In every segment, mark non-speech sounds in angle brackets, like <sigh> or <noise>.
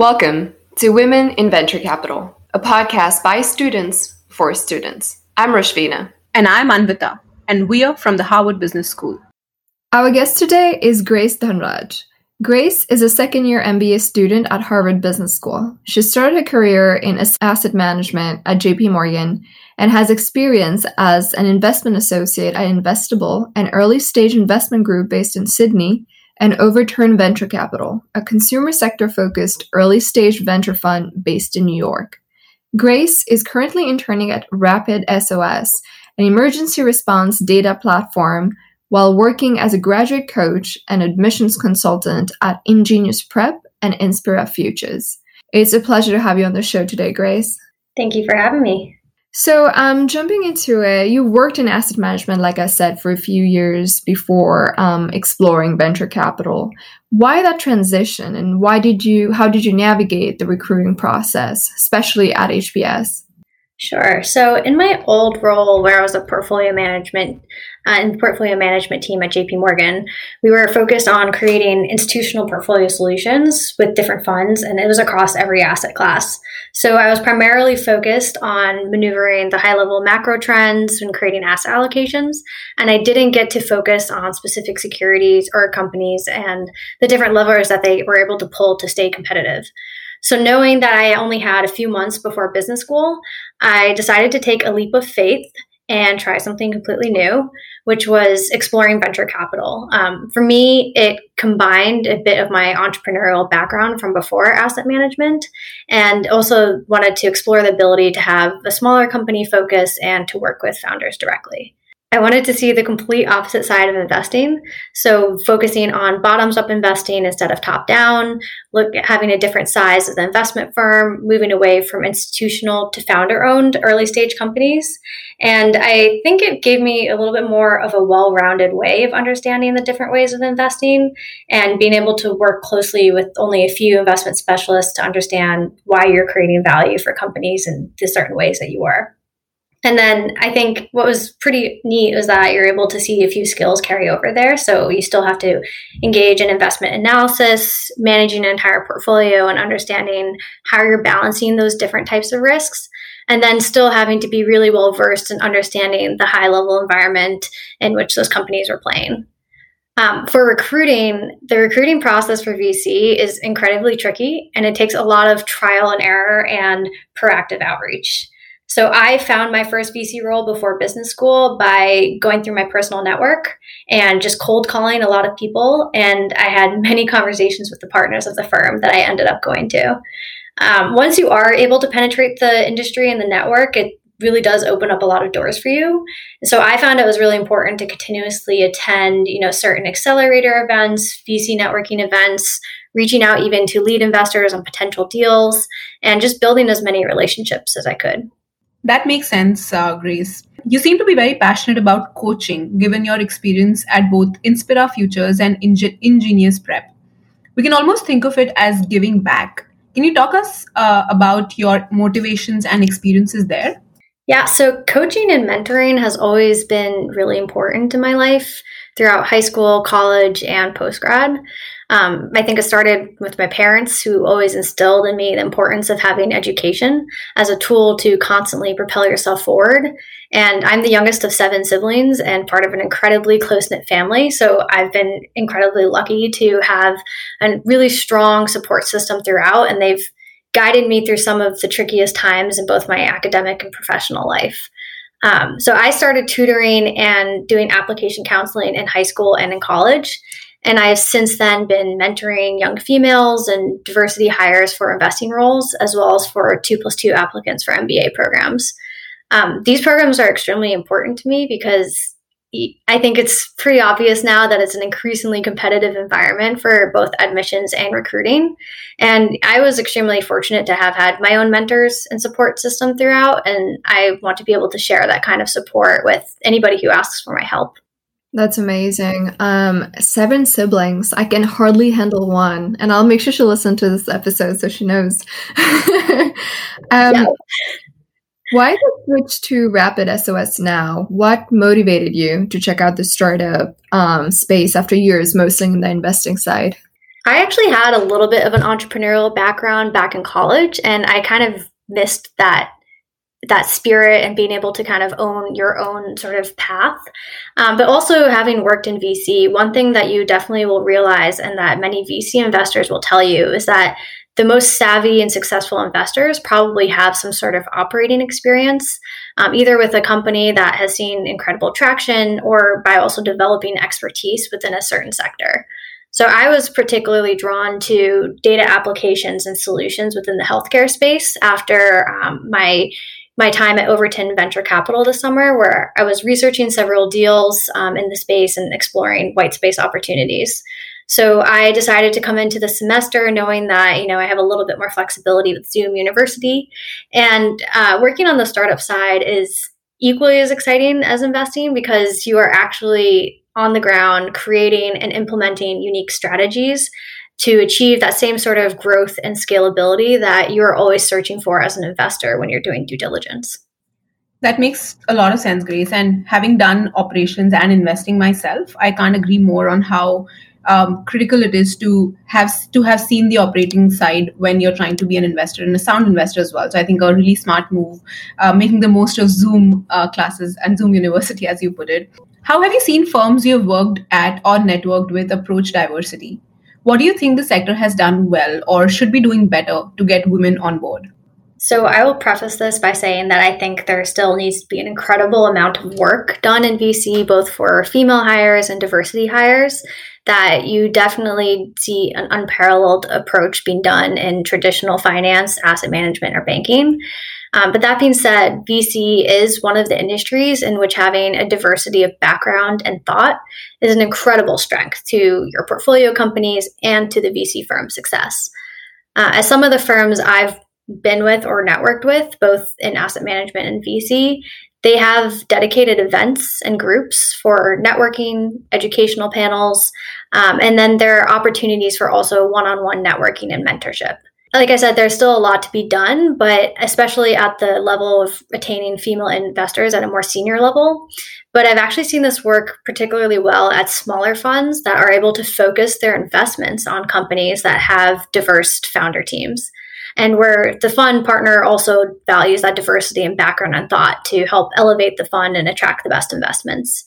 Welcome to Women in Venture Capital, a podcast by students for students. I'm Rashvina. And I'm Anvita, and we are from the Harvard Business School. Our guest today is Grace Dhanraj. Grace is a second year MBA student at Harvard Business School. She started a career in asset management at JP Morgan and has experience as an investment associate at Investible, an early stage investment group based in Sydney, and Overturn Venture Capital, a consumer sector focused early stage venture fund based in New York. Grace is currently interning at RapidSOS, an emergency response data platform, while working as a graduate coach and admissions consultant at InGenius Prep and Inspira Futures. It's a pleasure to have you on the show today, Grace. Thank you for having me. So, um, jumping into it, you worked in asset management, like I said, for a few years before um, exploring venture capital. Why that transition, and why did you? How did you navigate the recruiting process, especially at HBS? Sure. So, in my old role, where I was a portfolio management uh, the portfolio management team at JP Morgan, we were focused on creating institutional portfolio solutions with different funds, and it was across every asset class. So, I was primarily focused on maneuvering the high level macro trends and creating asset allocations, and I didn't get to focus on specific securities or companies and the different levers that they were able to pull to stay competitive. So, knowing that I only had a few months before business school, I decided to take a leap of faith and try something completely new, which was exploring venture capital. Um, for me, it combined a bit of my entrepreneurial background from before asset management and also wanted to explore the ability to have a smaller company focus and to work with founders directly. I wanted to see the complete opposite side of investing. So focusing on bottoms up investing instead of top down, look at having a different size of the investment firm, moving away from institutional to founder owned early stage companies. And I think it gave me a little bit more of a well rounded way of understanding the different ways of investing and being able to work closely with only a few investment specialists to understand why you're creating value for companies in the certain ways that you are. And then I think what was pretty neat was that you're able to see a few skills carry over there. So you still have to engage in investment analysis, managing an entire portfolio, and understanding how you're balancing those different types of risks. And then still having to be really well versed in understanding the high level environment in which those companies are playing. Um, for recruiting, the recruiting process for VC is incredibly tricky and it takes a lot of trial and error and proactive outreach. So I found my first VC role before business school by going through my personal network and just cold calling a lot of people. And I had <laughs> many conversations with the partners of the firm that I ended up going to. Um, once you are able to penetrate the industry and the network, it really does open up a lot of doors for you. So I found it was really important to continuously attend, you know, certain accelerator events, VC networking events, reaching out even to lead investors on potential deals, and just building as many relationships as I could. That makes sense, uh, Grace. You seem to be very passionate about coaching, given your experience at both Inspira Futures and Inge- InGenius Prep. We can almost think of it as giving back. Can you talk us uh, about your motivations and experiences there? Yeah, so coaching and mentoring has always been really important in my life throughout high school, college, and post grad. Um, I think it started with my parents who always instilled in me the importance of having education as a tool to constantly propel yourself forward. And I'm the youngest of seven siblings and part of an incredibly close knit family. So I've been incredibly lucky to have a really strong support system throughout, and they've guided me through some of the trickiest times in both my academic and professional life. Um, so I started tutoring and doing application counseling in high school and in college. And I have since then been mentoring young females and diversity hires for investing roles, as well as for two plus two applicants for MBA programs. Um, these programs are extremely important to me because I think it's pretty obvious now that it's an increasingly competitive environment for both admissions and recruiting. And I was extremely fortunate to have had my own mentors and support system throughout. And I want to be able to share that kind of support with anybody who asks for my help. That's amazing. Um, seven siblings. I can hardly handle one, and I'll make sure she listens to this episode so she knows. <laughs> um, yeah. Why the switch to Rapid SOS now? What motivated you to check out the startup um, space after years mostly in the investing side? I actually had a little bit of an entrepreneurial background back in college, and I kind of missed that that spirit and being able to kind of own your own sort of path. Um, but also having worked in VC, one thing that you definitely will realize and that many VC investors will tell you is that the most savvy and successful investors probably have some sort of operating experience, um, either with a company that has seen incredible traction or by also developing expertise within a certain sector. So I was particularly drawn to data applications and solutions within the healthcare space after um, my my time at Overton Venture Capital this summer, where I was researching several deals um, in the space and exploring white space opportunities. So I decided to come into the semester knowing that you know I have a little bit more flexibility with Zoom University, and uh, working on the startup side is equally as exciting as investing because you are actually on the ground creating and implementing unique strategies to achieve that same sort of growth and scalability that you're always searching for as an investor when you're doing due diligence. That makes a lot of sense, Grace. And having done operations and investing myself, I can't agree more on how um, critical it is to have to have seen the operating side when you're trying to be an investor and a sound investor as well. So I think a really smart move, uh, making the most of Zoom uh, classes and Zoom University, as you put it. How have you seen firms you've worked at or networked with approach diversity? What do you think the sector has done well or should be doing better to get women on board? So, I will preface this by saying that I think there still needs to be an incredible amount of work done in VC, both for female hires and diversity hires, that you definitely see an unparalleled approach being done in traditional finance, asset management, or banking. Um, but that being said, VC is one of the industries in which having a diversity of background and thought is an incredible strength to your portfolio companies and to the VC firm's success. Uh, as some of the firms I've been with or networked with, both in asset management and VC, they have dedicated events and groups for networking, educational panels, um, and then there are opportunities for also one on one networking and mentorship like I said, there's still a lot to be done, but especially at the level of attaining female investors at a more senior level. But I've actually seen this work particularly well at smaller funds that are able to focus their investments on companies that have diverse founder teams. And where the fund partner also values that diversity and background and thought to help elevate the fund and attract the best investments.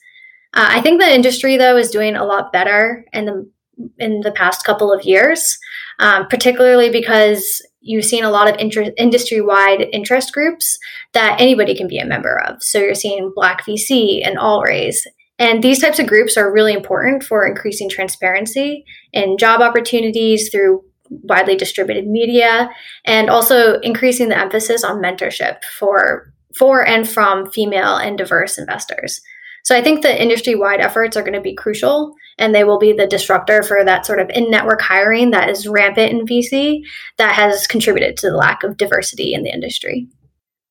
Uh, I think the industry, though, is doing a lot better in the in the past couple of years um, particularly because you've seen a lot of inter- industry-wide interest groups that anybody can be a member of. So you're seeing Black VC and All-Raise. And these types of groups are really important for increasing transparency in job opportunities through widely distributed media and also increasing the emphasis on mentorship for for and from female and diverse investors. So I think the industry wide efforts are going to be crucial and they will be the disruptor for that sort of in network hiring that is rampant in VC that has contributed to the lack of diversity in the industry.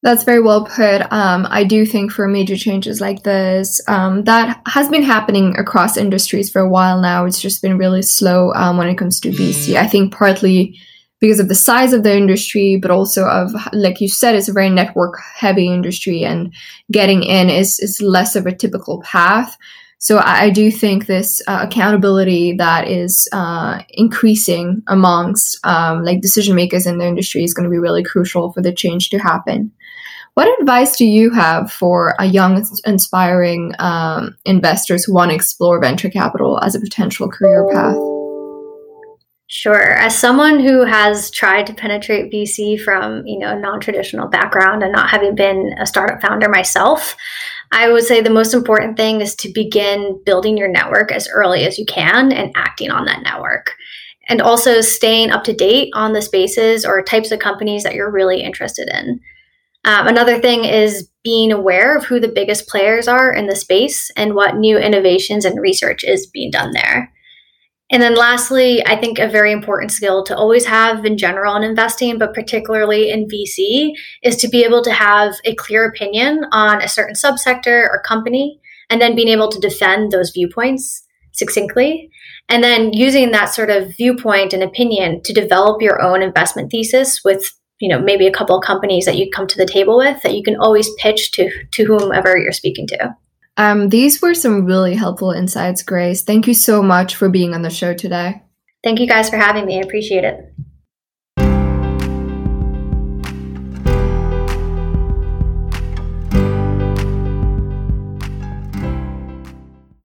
That's very well put. Um, I do think for major changes like this, um, that has been happening across industries for a while now. It's just been really slow um, when it comes to VC. I think partly because of the size of the industry, but also of, like you said, it's a very network heavy industry and getting in is, is less of a typical path. So I, I do think this uh, accountability that is uh, increasing amongst um, like decision makers in the industry is going to be really crucial for the change to happen. What advice do you have for a young, inspiring um, investors who want to explore venture capital as a potential career path? Sure. As someone who has tried to penetrate VC from, you know, non-traditional background and not having been a startup founder myself, I would say the most important thing is to begin building your network as early as you can and acting on that network. And also staying up to date on the spaces or types of companies that you're really interested in. Um, another thing is being aware of who the biggest players are in the space and what new innovations and research is being done there. And then lastly, I think a very important skill to always have in general in investing, but particularly in VC, is to be able to have a clear opinion on a certain subsector or company, and then being able to defend those viewpoints succinctly. And then using that sort of viewpoint and opinion to develop your own investment thesis with you know maybe a couple of companies that you come to the table with that you can always pitch to to whomever you're speaking to. Um, these were some really helpful insights, Grace. Thank you so much for being on the show today. Thank you guys for having me. I appreciate it.